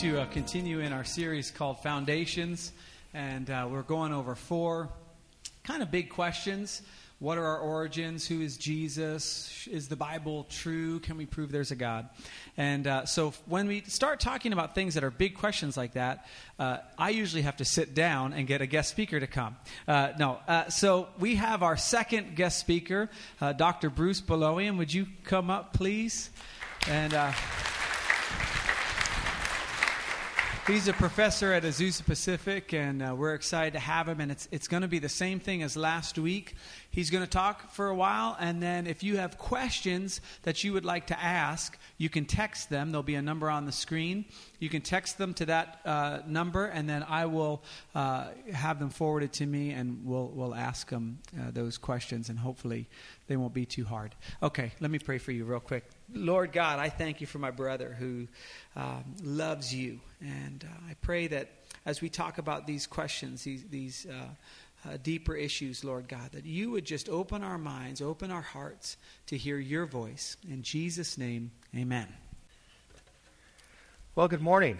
to uh, continue in our series called Foundations, and uh, we're going over four kind of big questions. What are our origins? Who is Jesus? Is the Bible true? Can we prove there's a God? And uh, so when we start talking about things that are big questions like that, uh, I usually have to sit down and get a guest speaker to come. Uh, no, uh, so we have our second guest speaker, uh, Dr. Bruce Baloian. Would you come up, please? And. He's a professor at Azusa Pacific, and uh, we're excited to have him. And it's, it's going to be the same thing as last week. He's going to talk for a while, and then if you have questions that you would like to ask, you can text them. There'll be a number on the screen. You can text them to that uh, number, and then I will uh, have them forwarded to me, and we'll, we'll ask them uh, those questions, and hopefully they won't be too hard. Okay, let me pray for you real quick. Lord God, I thank you for my brother who um, loves you. And uh, I pray that as we talk about these questions, these, these uh, deeper issues, Lord God, that you would just open our minds, open our hearts to hear your voice. In Jesus' name, amen. Well, good morning.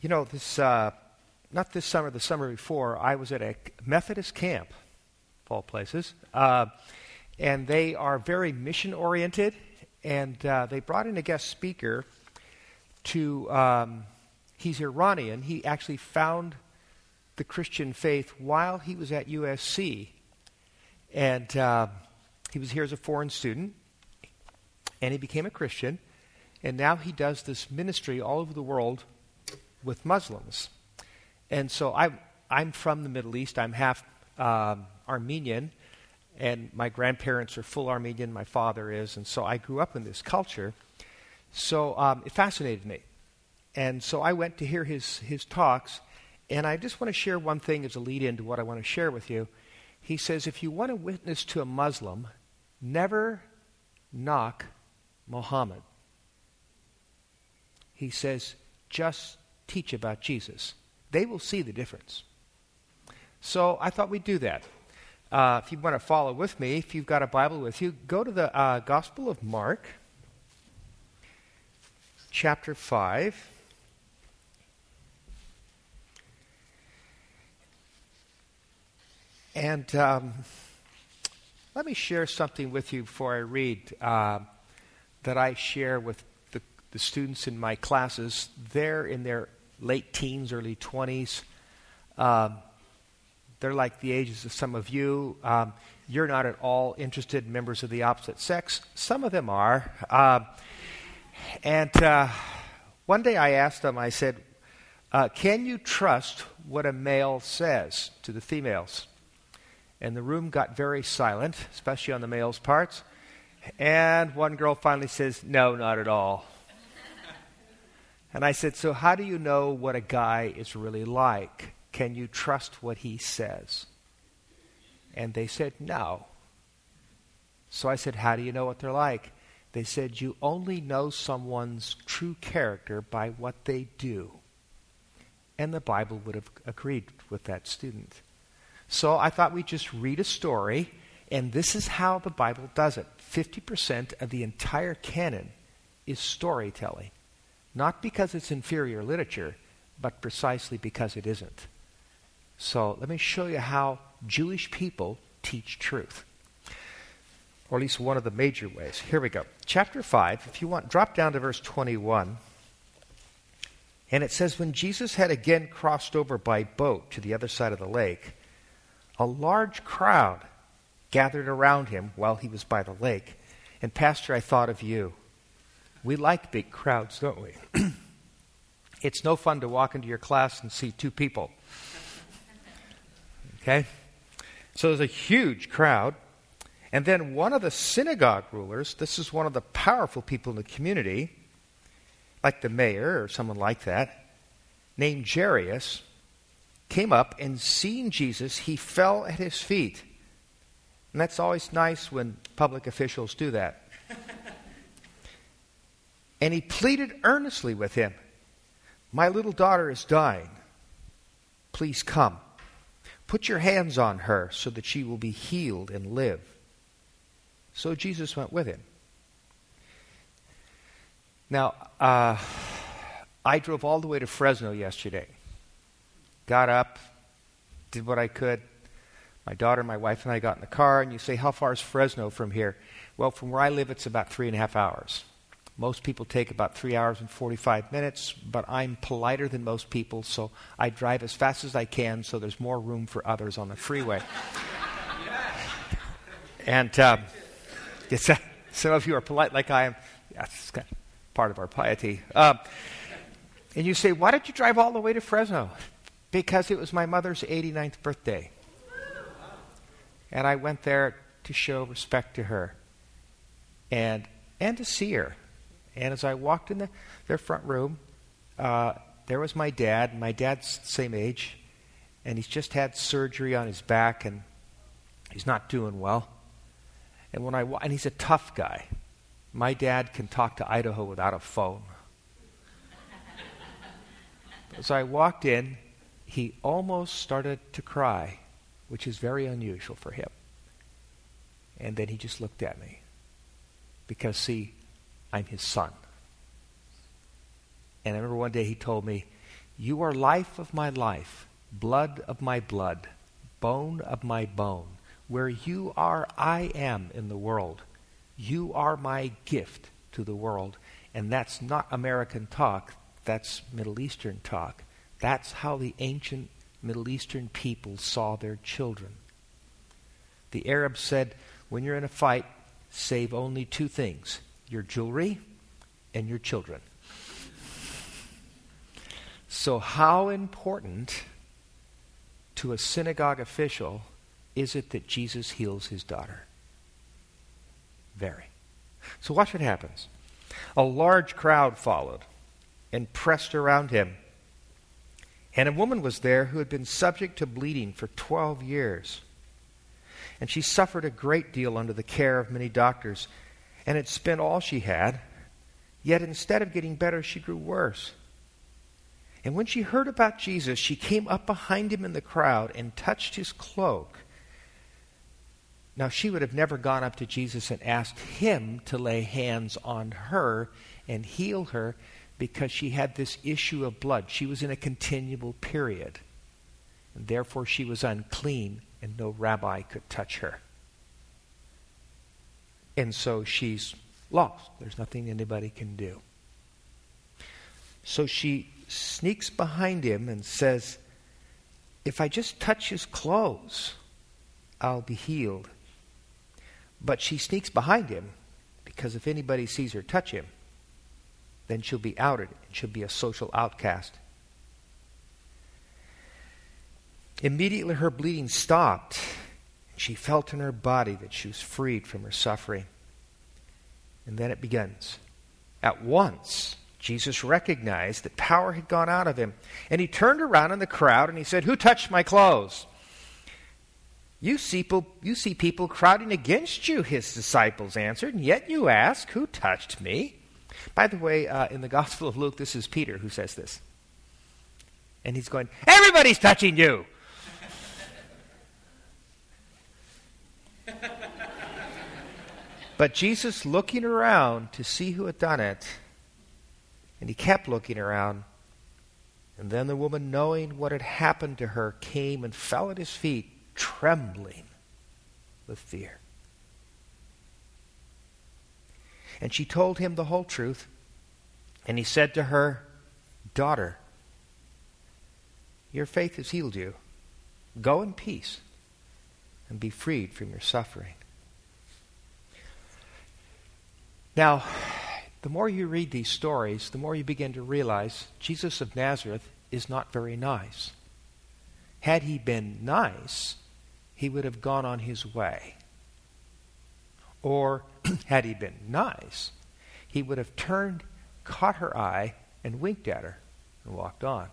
You know, this, uh, not this summer, the summer before, I was at a Methodist camp, of all places. Uh, and they are very mission oriented. And uh, they brought in a guest speaker to, um, he's Iranian. He actually found the Christian faith while he was at USC. And uh, he was here as a foreign student, and he became a Christian. And now he does this ministry all over the world with Muslims. And so I'm, I'm from the Middle East. I'm half um, Armenian and my grandparents are full Armenian, my father is, and so I grew up in this culture. So um, it fascinated me. And so I went to hear his, his talks, and I just want to share one thing as a lead in to what I want to share with you. He says, if you want to witness to a Muslim, never knock Muhammad. He says, just teach about Jesus. They will see the difference. So I thought we'd do that. Uh, if you want to follow with me, if you've got a Bible with you, go to the uh, Gospel of Mark, chapter 5. And um, let me share something with you before I read uh, that I share with the, the students in my classes. They're in their late teens, early 20s. Um, they're like the ages of some of you. Um, you're not at all interested in members of the opposite sex. Some of them are. Uh, and uh, one day I asked them, I said, uh, Can you trust what a male says to the females? And the room got very silent, especially on the male's parts. And one girl finally says, No, not at all. and I said, So, how do you know what a guy is really like? Can you trust what he says? And they said, No. So I said, How do you know what they're like? They said, You only know someone's true character by what they do. And the Bible would have agreed with that student. So I thought we'd just read a story, and this is how the Bible does it 50% of the entire canon is storytelling. Not because it's inferior literature, but precisely because it isn't. So let me show you how Jewish people teach truth. Or at least one of the major ways. Here we go. Chapter 5, if you want, drop down to verse 21. And it says, When Jesus had again crossed over by boat to the other side of the lake, a large crowd gathered around him while he was by the lake. And, Pastor, I thought of you. We like big crowds, don't we? it's no fun to walk into your class and see two people Okay? So there's a huge crowd. And then one of the synagogue rulers, this is one of the powerful people in the community, like the mayor or someone like that, named Jairus, came up and seeing Jesus, he fell at his feet. And that's always nice when public officials do that. and he pleaded earnestly with him My little daughter is dying. Please come. Put your hands on her so that she will be healed and live. So Jesus went with him. Now, uh, I drove all the way to Fresno yesterday. Got up, did what I could. My daughter, my wife, and I got in the car, and you say, How far is Fresno from here? Well, from where I live, it's about three and a half hours. Most people take about three hours and 45 minutes, but I'm politer than most people, so I drive as fast as I can so there's more room for others on the freeway. and um, yes, some of you are polite like I am. That's kind of part of our piety. Um, and you say, Why did you drive all the way to Fresno? Because it was my mother's 89th birthday. And I went there to show respect to her and, and to see her. And as I walked in the, their front room, uh, there was my dad. My dad's the same age, and he's just had surgery on his back, and he's not doing well. And when I and he's a tough guy. My dad can talk to Idaho without a phone. so I walked in, he almost started to cry, which is very unusual for him. And then he just looked at me. Because, see, I'm his son. And I remember one day he told me, You are life of my life, blood of my blood, bone of my bone. Where you are, I am in the world. You are my gift to the world. And that's not American talk, that's Middle Eastern talk. That's how the ancient Middle Eastern people saw their children. The Arabs said, when you're in a fight, save only two things your jewelry, and your children. So, how important to a synagogue official is it that Jesus heals his daughter? Very. So, watch what happens. A large crowd followed and pressed around him. And a woman was there who had been subject to bleeding for 12 years. And she suffered a great deal under the care of many doctors and had spent all she had. Yet instead of getting better, she grew worse. And when she heard about Jesus, she came up behind him in the crowd and touched his cloak. Now, she would have never gone up to Jesus and asked him to lay hands on her and heal her because she had this issue of blood. She was in a continual period. And therefore, she was unclean, and no rabbi could touch her. And so she's lost. There's nothing anybody can do. So she sneaks behind him and says, If I just touch his clothes, I'll be healed. But she sneaks behind him because if anybody sees her touch him, then she'll be outed and she'll be a social outcast. Immediately her bleeding stopped and she felt in her body that she was freed from her suffering. And then it begins. At once, Jesus recognized that power had gone out of him. And he turned around in the crowd and he said, Who touched my clothes? You see, people, you see people crowding against you, his disciples answered, and yet you ask, Who touched me? By the way, uh, in the Gospel of Luke, this is Peter who says this. And he's going, Everybody's touching you. but Jesus, looking around to see who had done it, and he kept looking around, and then the woman, knowing what had happened to her, came and fell at his feet, trembling with fear. And she told him the whole truth. And he said to her, Daughter, your faith has healed you. Go in peace and be freed from your suffering. Now, the more you read these stories, the more you begin to realize Jesus of Nazareth is not very nice. Had he been nice, he would have gone on his way. Or, had he been nice, he would have turned, caught her eye, and winked at her and walked on.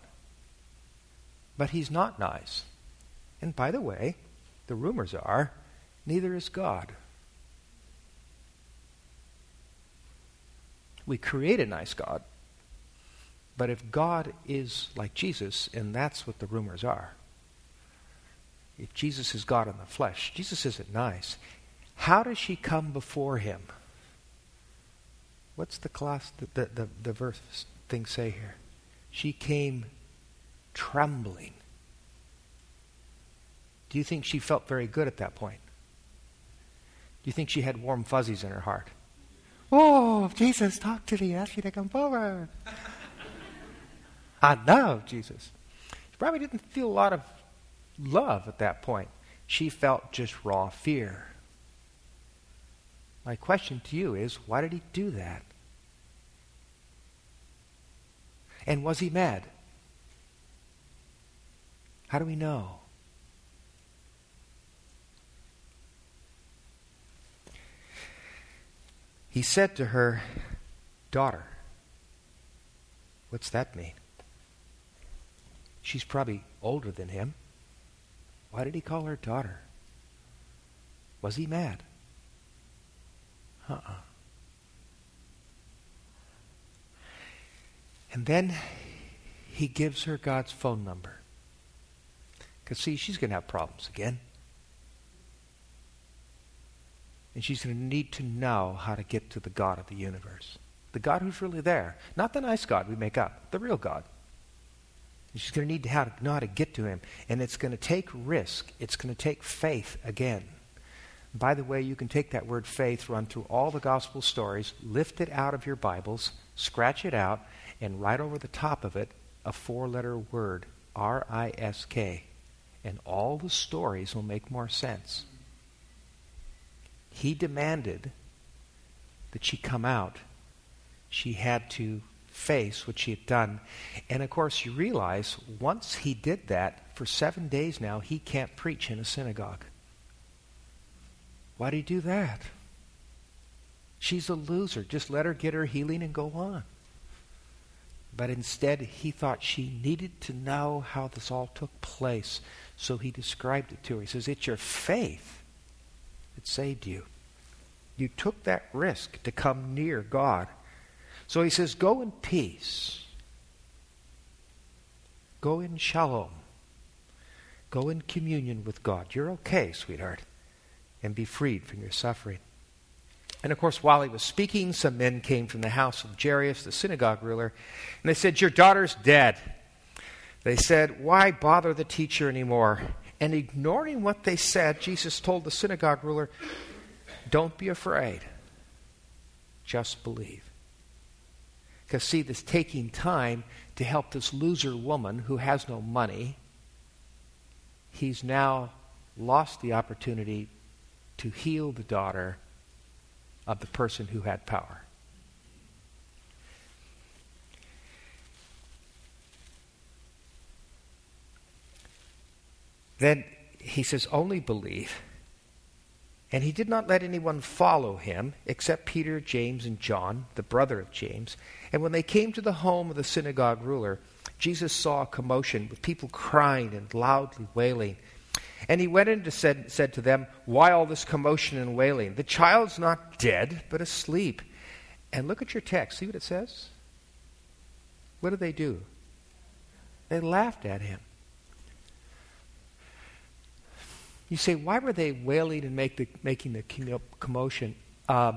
But he's not nice. And by the way, the rumors are, neither is God. We create a nice God. But if God is like Jesus, and that's what the rumors are, if Jesus is God in the flesh, Jesus isn't nice. How does she come before him? What's the class, the, the, the, the verse thing say here? She came trembling. Do you think she felt very good at that point? Do you think she had warm fuzzies in her heart? Oh, Jesus, talk to me. Ask you to come forward. I love Jesus. She probably didn't feel a lot of love at that point. She felt just raw fear. My question to you is why did he do that? And was he mad? How do we know? He said to her, Daughter. What's that mean? She's probably older than him. Why did he call her daughter? Was he mad? Uh uh-uh. uh And then he gives her God's phone number. Because, see, she's going to have problems again. And she's going to need to know how to get to the God of the universe. The God who's really there. Not the nice God we make up, the real God. And she's going to need to know how to get to him. And it's going to take risk. It's going to take faith again. By the way, you can take that word faith, run through all the gospel stories, lift it out of your Bibles, scratch it out, and write over the top of it a four letter word R I S K. And all the stories will make more sense. He demanded that she come out. She had to face what she had done. And of course, you realize once he did that, for seven days now, he can't preach in a synagogue. Why did he do that? She's a loser. Just let her get her healing and go on. But instead, he thought she needed to know how this all took place. So he described it to her. He says, It's your faith that saved you. You took that risk to come near God. So he says, Go in peace. Go in shalom. Go in communion with God. You're okay, sweetheart. And be freed from your suffering. And of course, while he was speaking, some men came from the house of Jairus, the synagogue ruler, and they said, Your daughter's dead. They said, Why bother the teacher anymore? And ignoring what they said, Jesus told the synagogue ruler, Don't be afraid, just believe. Because, see, this taking time to help this loser woman who has no money, he's now lost the opportunity to heal the daughter of the person who had power. Then he says, only believe. And he did not let anyone follow him except Peter, James, and John, the brother of James. And when they came to the home of the synagogue ruler, Jesus saw a commotion with people crying and loudly wailing. And he went in and said, said to them, Why all this commotion and wailing? The child's not dead, but asleep. And look at your text. See what it says? What did they do? They laughed at him. You say, why were they wailing and the, making the commotion? Uh,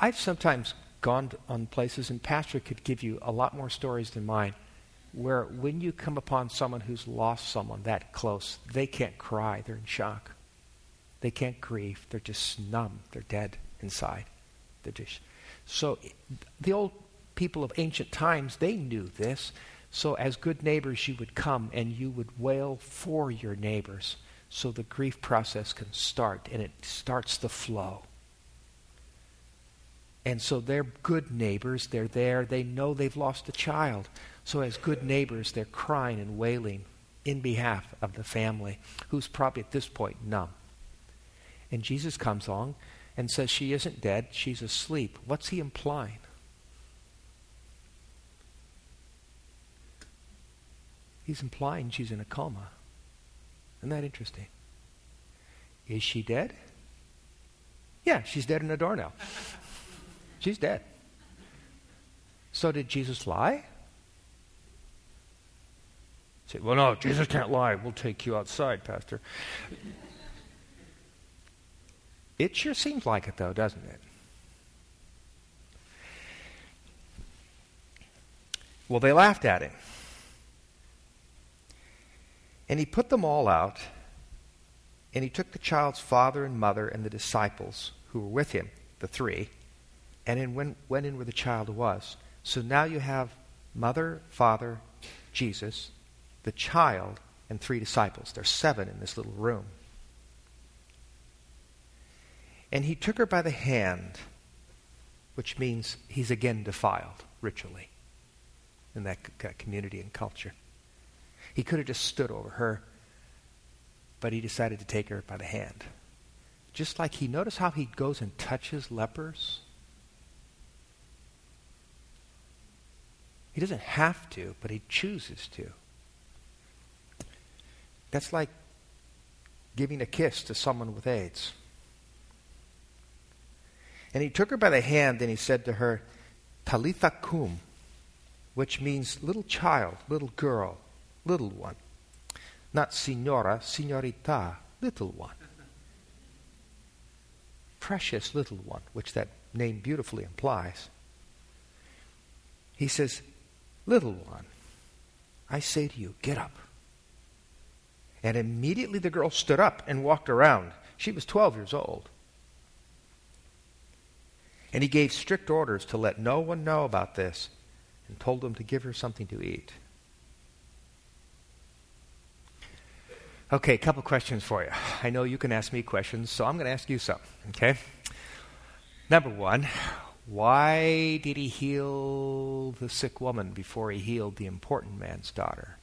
I've sometimes gone on places, and Pastor could give you a lot more stories than mine where when you come upon someone who's lost someone that close, they can't cry. They're in shock. They can't grieve. They're just numb. They're dead inside. They're just so the old people of ancient times they knew this. So as good neighbors, you would come and you would wail for your neighbors, so the grief process can start and it starts the flow. And so they're good neighbors. They're there. They know they've lost a child. So, as good neighbors, they're crying and wailing in behalf of the family, who's probably at this point numb. And Jesus comes along and says she isn't dead, she's asleep. What's he implying? He's implying she's in a coma. Isn't that interesting? Is she dead? Yeah, she's dead in a door now. She's dead. So did Jesus lie? Say, well, no, Jesus can't lie. We'll take you outside, Pastor. It sure seems like it, though, doesn't it? Well, they laughed at him. And he put them all out, and he took the child's father and mother and the disciples who were with him, the three, and in went, went in where the child was. So now you have mother, father, Jesus, the child, and three disciples. There's seven in this little room. And he took her by the hand, which means he's again defiled ritually in that community and culture. He could have just stood over her, but he decided to take her by the hand. Just like he, notice how he goes and touches lepers? He doesn't have to, but he chooses to. That's like giving a kiss to someone with AIDS. And he took her by the hand and he said to her, Talitha cum, which means little child, little girl, little one. Not signora, signorita, little one. Precious little one, which that name beautifully implies. He says, Little one, I say to you, get up. And immediately the girl stood up and walked around. She was 12 years old. And he gave strict orders to let no one know about this and told them to give her something to eat. Okay, a couple questions for you. I know you can ask me questions, so I'm going to ask you some, okay? Number one, why did he heal the sick woman before he healed the important man's daughter?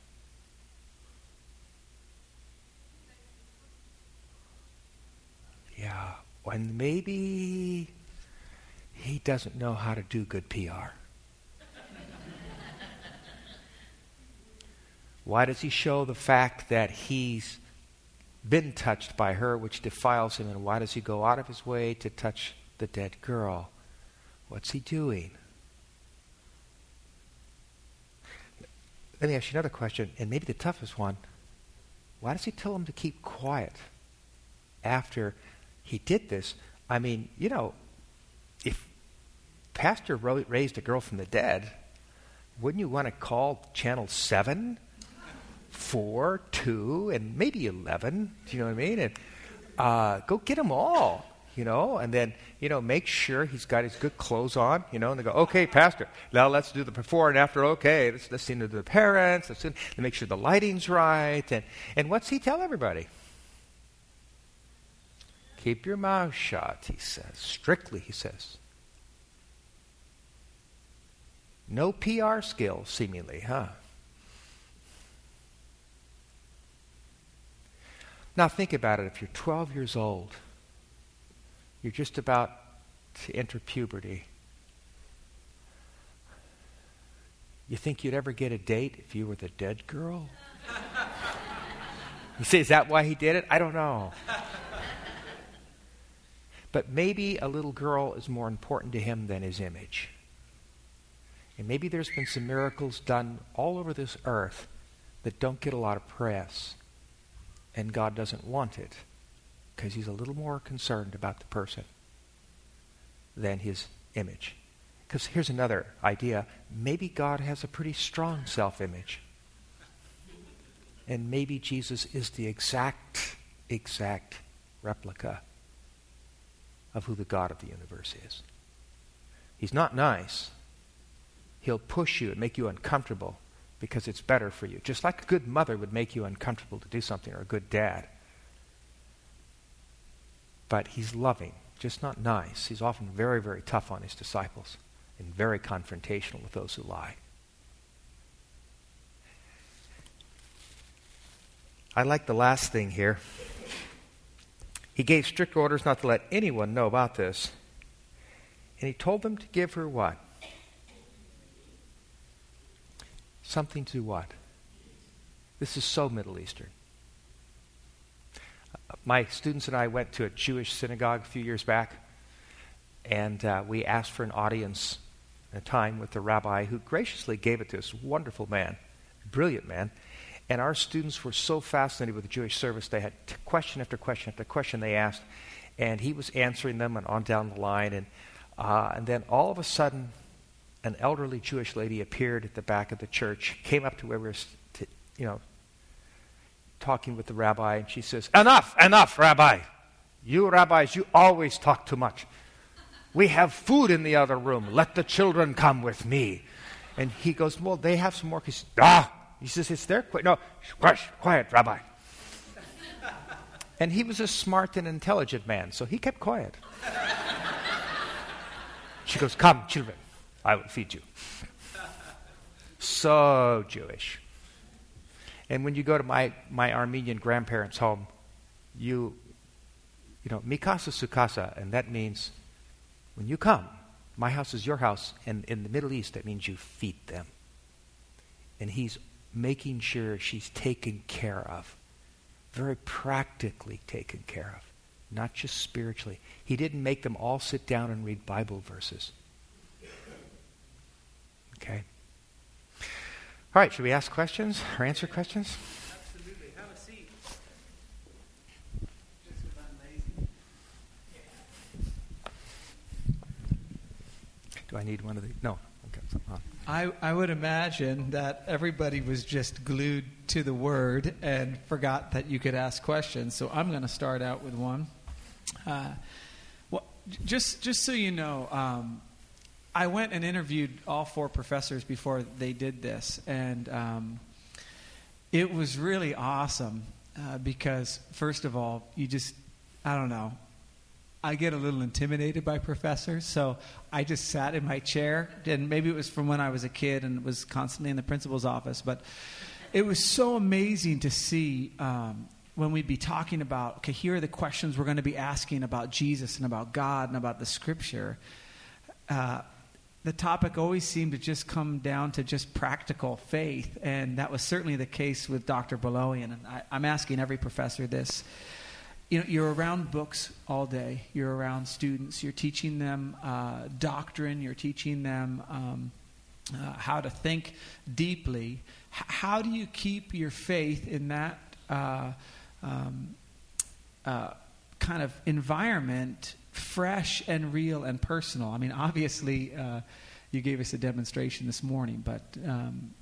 Yeah, when maybe he doesn't know how to do good PR. Why does he show the fact that he's been touched by her, which defiles him, and why does he go out of his way to touch the dead girl? What's he doing? Let me ask you another question, and maybe the toughest one. Why does he tell him to keep quiet after he did this? I mean, you know, if Pastor raised a girl from the dead, wouldn't you want to call Channel 7, 4, 2, and maybe 11? Do you know what I mean? And uh, go get them all you know, and then, you know, make sure he's got his good clothes on, you know, and they go, okay, Pastor, now let's do the before and after, okay, let's listen to the parents, let's, let's make sure the lighting's right. And, and what's he tell everybody? Keep your mouth shut, he says. Strictly, he says. No PR skills, seemingly, huh? Now think about it. If you're 12 years old, you're just about to enter puberty. You think you'd ever get a date if you were the dead girl? you say, is that why he did it? I don't know. but maybe a little girl is more important to him than his image. And maybe there's been some miracles done all over this earth that don't get a lot of press. And God doesn't want it because he's a little more concerned about the person than his image. Because here's another idea maybe God has a pretty strong self image. And maybe Jesus is the exact, exact replica of who the God of the universe is. He's not nice. He'll push you and make you uncomfortable because it's better for you. Just like a good mother would make you uncomfortable to do something, or a good dad but he's loving, just not nice. He's often very, very tough on his disciples and very confrontational with those who lie. I like the last thing here. He gave strict orders not to let anyone know about this. And he told them to give her what? Something to what? This is so Middle Eastern my students and I went to a Jewish synagogue a few years back, and uh, we asked for an audience, a time with the rabbi who graciously gave it to us. Wonderful man, brilliant man. And our students were so fascinated with the Jewish service, they had t- question after question after question they asked, and he was answering them and on down the line. And, uh, and then all of a sudden, an elderly Jewish lady appeared at the back of the church, came up to where we were, t- you know, talking with the rabbi, and she says, Enough, enough, rabbi. You rabbis, you always talk too much. We have food in the other room. Let the children come with me. And he goes, Well, they have some more. He says, Ah. He says, It's their. Qu-. No, quiet, quiet, rabbi. and he was a smart and intelligent man, so he kept quiet. she goes, Come, children, I will feed you. so Jewish. And when you go to my, my Armenian grandparents' home, you, you know, mikasa sukasa, and that means when you come, my house is your house, and in the Middle East, that means you feed them. And he's making sure she's taken care of, very practically taken care of, not just spiritually. He didn't make them all sit down and read Bible verses. Okay? All right, should we ask questions or answer questions? Absolutely. Have a seat. Do I need one of these? No. Okay. I, I would imagine that everybody was just glued to the word and forgot that you could ask questions. So I'm going to start out with one. Uh, well, just just so you know, um, I went and interviewed all four professors before they did this, and um, it was really awesome uh, because first of all, you just I don't know. I get a little intimidated by professors, so I just sat in my chair, and maybe it was from when I was a kid and was constantly in the principal's office, but it was so amazing to see um, when we'd be talking about, okay, here are the questions we're going to be asking about Jesus and about God and about the Scripture. Uh, the topic always seemed to just come down to just practical faith, and that was certainly the case with Dr. Baloian. And I, I'm asking every professor this you know, you're around books all day. You're around students. You're teaching them uh, doctrine. You're teaching them um, uh, how to think deeply. H- how do you keep your faith in that uh, um, uh, kind of environment fresh and real and personal? I mean, obviously, uh, you gave us a demonstration this morning, but um,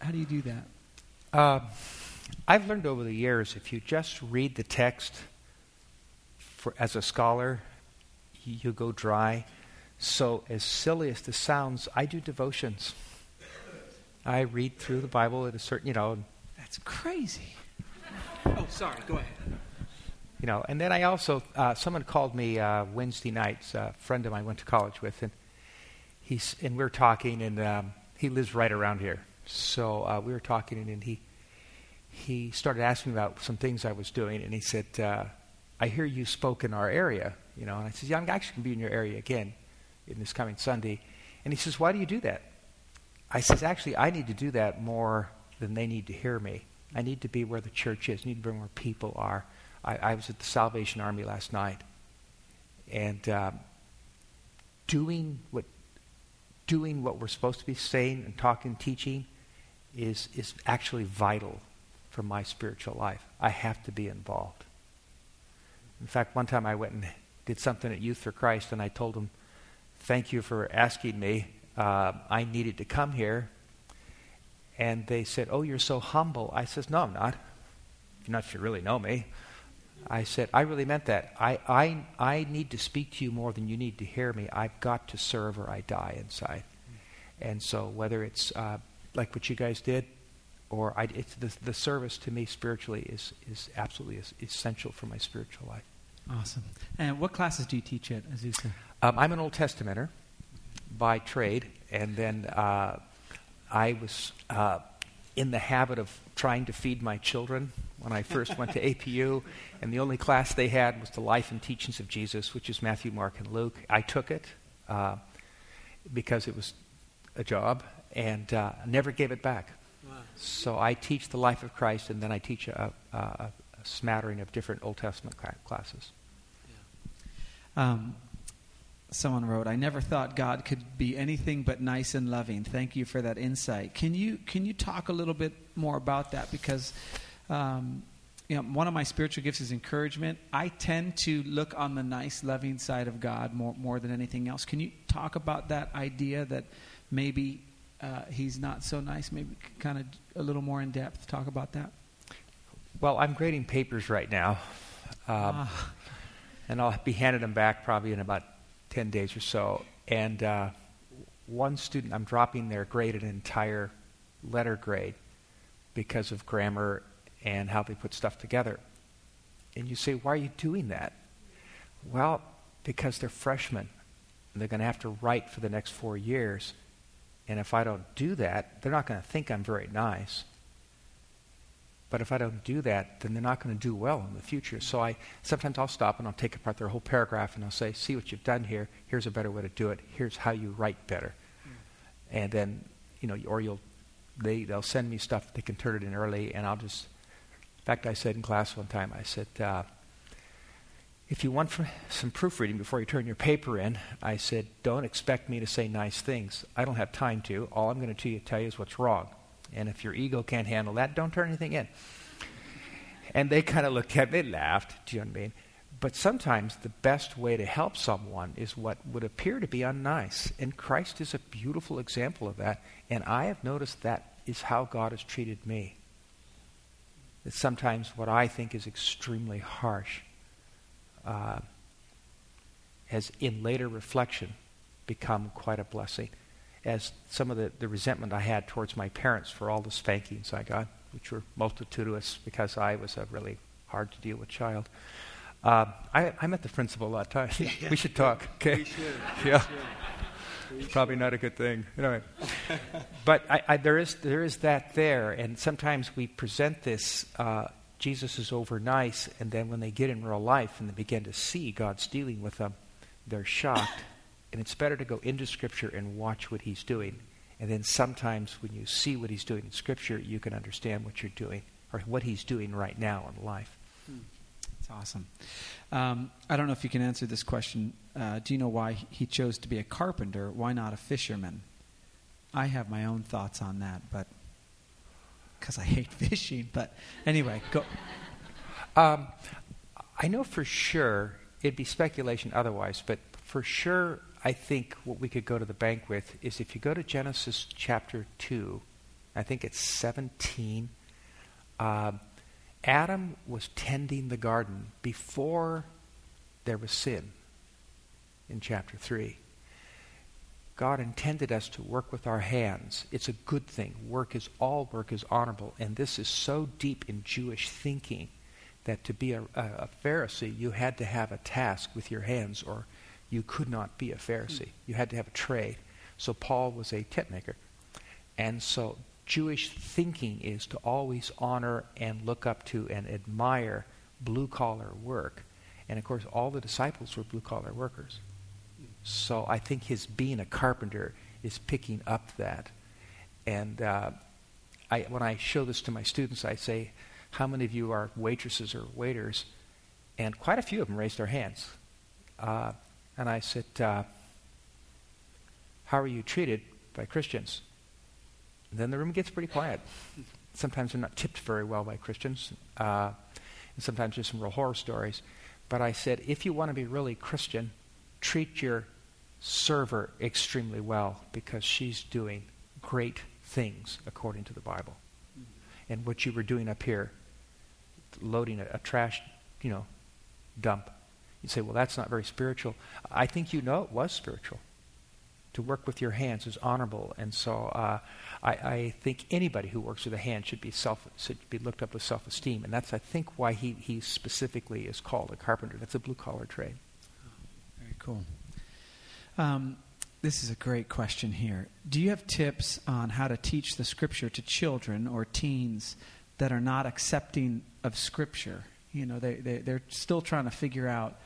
how do you do that? Uh, I've learned over the years if you just read the text for, as a scholar, you, you go dry. So, as silly as this sounds, I do devotions. I read through the Bible at a certain, you know, That's crazy. Oh, sorry. Go ahead. You know, and then I also, uh, someone called me uh, Wednesday nights, a friend of mine I went to college with, and he's, and we were talking, and um, he lives right around here. So uh, we were talking, and, and he, he started asking about some things I was doing, and he said, uh, "I hear you spoke in our area, you know." And I said, "Yeah, I'm actually going to be in your area again in this coming Sunday." And he says, "Why do you do that?" I says, "Actually, I need to do that more than they need to hear me. I need to be where the church is. I need to be where people are." I, I was at the Salvation Army last night, and um, doing what doing what we're supposed to be saying and talking, teaching, is is actually vital for my spiritual life. I have to be involved. In fact, one time I went and did something at Youth for Christ, and I told them, "Thank you for asking me. Uh, I needed to come here." And they said, "Oh, you're so humble." I says, "No, I'm not. You're not sure you really know me." I said, "I really meant that. I, I, I need to speak to you more than you need to hear me. I've got to serve, or I die inside." And so, whether it's uh, like what you guys did, or I, it's the, the service to me spiritually is, is absolutely es- essential for my spiritual life. Awesome. And what classes do you teach at Azusa? Um, I'm an Old Testamenter by trade, and then uh, I was uh, in the habit of trying to feed my children when I first went to APU, and the only class they had was the life and teachings of Jesus, which is Matthew, Mark, and Luke. I took it uh, because it was a job, and uh, never gave it back. So I teach the life of Christ, and then I teach a, a, a smattering of different Old Testament cla- classes. Um, someone wrote, "I never thought God could be anything but nice and loving. Thank you for that insight. Can you can you talk a little bit more about that? Because, um, you know, one of my spiritual gifts is encouragement. I tend to look on the nice, loving side of God more, more than anything else. Can you talk about that idea that maybe uh, he's not so nice? Maybe kind of a little more in depth. Talk about that. Well, I'm grading papers right now, um, ah. and I'll be handing them back probably in about 10 days or so. And uh, one student, I'm dropping their grade an entire letter grade because of grammar and how they put stuff together. And you say, why are you doing that? Well, because they're freshmen. And they're going to have to write for the next four years. And if I don't do that, they're not going to think I'm very nice. But if I don't do that, then they're not going to do well in the future. So I sometimes I'll stop and I'll take apart their whole paragraph and I'll say, "See what you've done here. Here's a better way to do it. Here's how you write better." Mm. And then, you know, or you'll they they'll send me stuff they can turn it in early, and I'll just in fact, I said in class one time, I said, uh, if you want some proofreading before you turn your paper in, I said, don't expect me to say nice things. I don't have time to. All I'm going to tell you is what's wrong. And if your ego can't handle that, don't turn anything in. And they kind of looked at me, they laughed. Do you know what I mean? But sometimes the best way to help someone is what would appear to be unnice. And Christ is a beautiful example of that. And I have noticed that is how God has treated me that sometimes what I think is extremely harsh uh, has, in later reflection, become quite a blessing. As some of the, the resentment I had towards my parents for all the spankings I got, which were multitudinous because I was a really hard to deal with child. Uh, I, I met the principal a lot of times. Yeah. we should talk. Okay. We should. Yeah. We should. Probably not a good thing. Anyway. but I, I, there, is, there is that there, and sometimes we present this uh, Jesus is over nice, and then when they get in real life and they begin to see God's dealing with them, they're shocked. And it's better to go into Scripture and watch what He's doing. And then sometimes when you see what He's doing in Scripture, you can understand what you're doing or what He's doing right now in life. Hmm. That's awesome. Um, I don't know if you can answer this question. Uh, do you know why he chose to be a carpenter? Why not a fisherman? I have my own thoughts on that, but because I hate fishing. But anyway, go. Um, I know for sure it'd be speculation otherwise, but for sure, I think what we could go to the bank with is if you go to Genesis chapter 2, I think it's 17. Uh, Adam was tending the garden before there was sin in chapter 3. God intended us to work with our hands. It's a good thing. Work is all work is honorable. And this is so deep in Jewish thinking that to be a, a, a Pharisee, you had to have a task with your hands or you could not be a Pharisee. You had to have a trade. So Paul was a tent maker. And so Jewish thinking is to always honor and look up to and admire blue collar work. And of course, all the disciples were blue collar workers. So I think his being a carpenter is picking up that. And uh, I, when I show this to my students, I say, How many of you are waitresses or waiters? And quite a few of them raised their hands. Uh, and I said, uh, How are you treated by Christians? then the room gets pretty quiet. Sometimes they're not tipped very well by Christians, uh, and sometimes there's some real horror stories. But I said, if you want to be really Christian, treat your server extremely well because she's doing great things according to the Bible. And what you were doing up here, loading a, a trash, you know, dump, you say, well, that's not very spiritual. I think you know it was spiritual. To work with your hands is honorable, and so uh, I, I, think anybody who works with a hand should be self should be looked up with self-esteem, and that's I think why he he specifically is called a carpenter. That's a blue collar trade. Very cool. Um, this is a great question here. Do you have tips on how to teach the Scripture to children or teens that are not accepting of Scripture? You know, they, they they're still trying to figure out.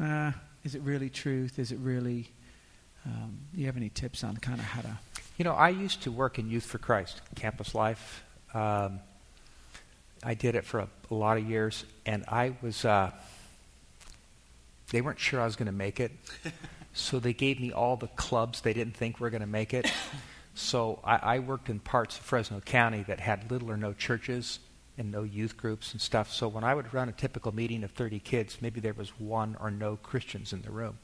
Uh, is it really truth? Is it really um, do you have any tips on kind of how to? You know, I used to work in Youth for Christ, campus life. Um, I did it for a, a, lot of years, and I was. Uh, they weren't sure I was going to make it, so they gave me all the clubs they didn't think were going to make it. So I, I, worked in parts of Fresno County that had little or no churches, and no youth groups and stuff. So when I would run a typical meeting of 30 kids, maybe there was one or no Christians in the room.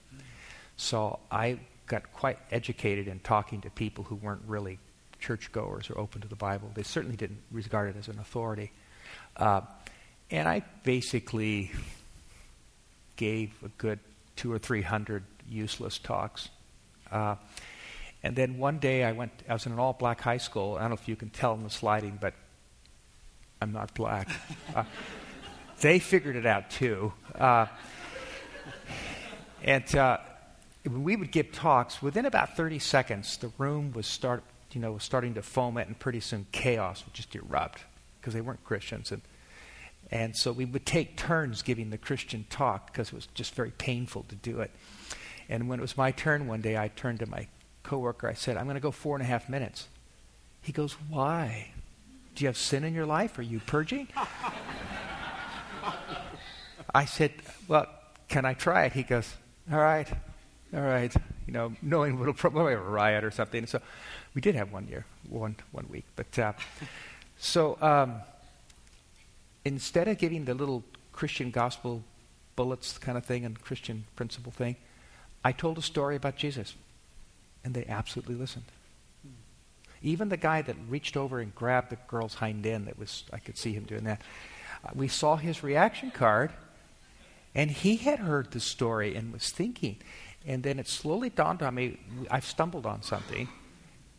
So I got quite educated in talking to people who weren't really churchgoers or open to the Bible. They certainly didn't regard it as an authority. Uh, and I basically gave a good two or three hundred useless talks. Uh, and then one day I went, I was in an all black high school. I don't know if you can tell in the sliding, but I'm not black. Uh, they figured it out too. Uh, and uh, we would give talks, within about 30 seconds, the room was start, you know, was starting to foam foment, and pretty soon chaos would just erupt because they weren't Christians. And, and so we would take turns giving the Christian talk because it was just very painful to do it. And when it was my turn one day, I turned to my coworker. I said, I'm going to go four and a half minutes. He goes, Why? Do you have sin in your life? Are you purging? I said, Well, can I try it? He goes, All right, all right. You know, knowing what probably a riot or something. So we did have one year, one, one week. But uh, so um, instead of giving the little Christian gospel bullets kind of thing and Christian principle thing, I told a story about Jesus. And they absolutely listened. Even the guy that reached over and grabbed the girl's hind end, that was, I could see him doing that. Uh, we saw his reaction card, and he had heard the story and was thinking. And then it slowly dawned on me I've stumbled on something.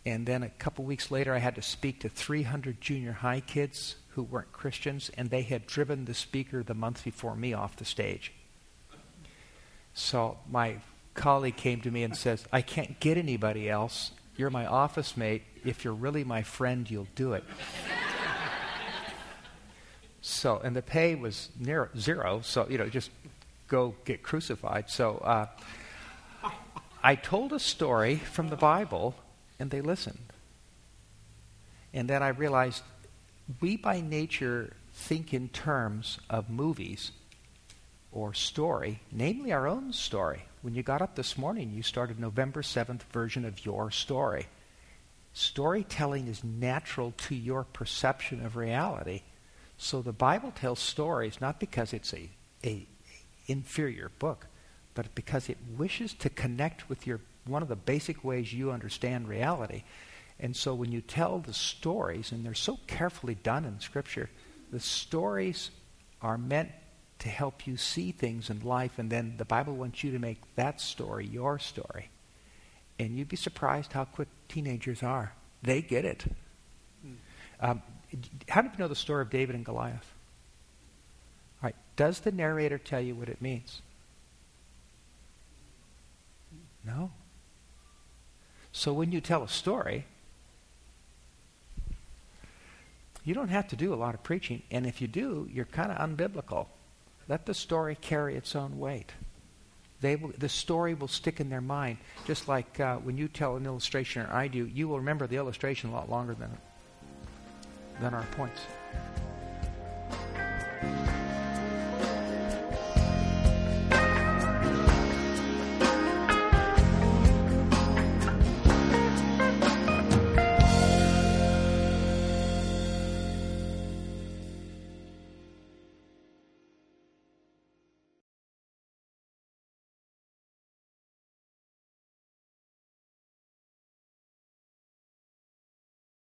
And then a couple weeks later, I had to speak to 300 junior high kids who weren't Christians, and they had driven the speaker the month before me off the stage. So my colleague came to me and says, I can't get anybody else. You're my office mate. If you're really my friend, you'll do it. so, and the pay was near zero, so, you know, just go get crucified. So uh, I told a story from the Bible, and they listened. And then I realized we by nature think in terms of movies or story, namely our own story. When you got up this morning, you started November 7th version of your story. Storytelling is natural to your perception of reality. So the Bible tells stories not because it's a, a inferior book, but because it wishes to connect with your one of the basic ways you understand reality. And so when you tell the stories, and they're so carefully done in Scripture, the stories are meant to help you see things in life, and then the Bible wants you to make that story your story. And you'd be surprised how quick teenagers are. They get it. Hmm. Um, how do you know the story of David and Goliath? All right. Does the narrator tell you what it means? No. So when you tell a story, you don't have to do a lot of preaching. And if you do, you're kind of unbiblical. Let the story carry its own weight. They will, the story will stick in their mind, just like uh, when you tell an illustration, or I do. You will remember the illustration a lot longer than than our points.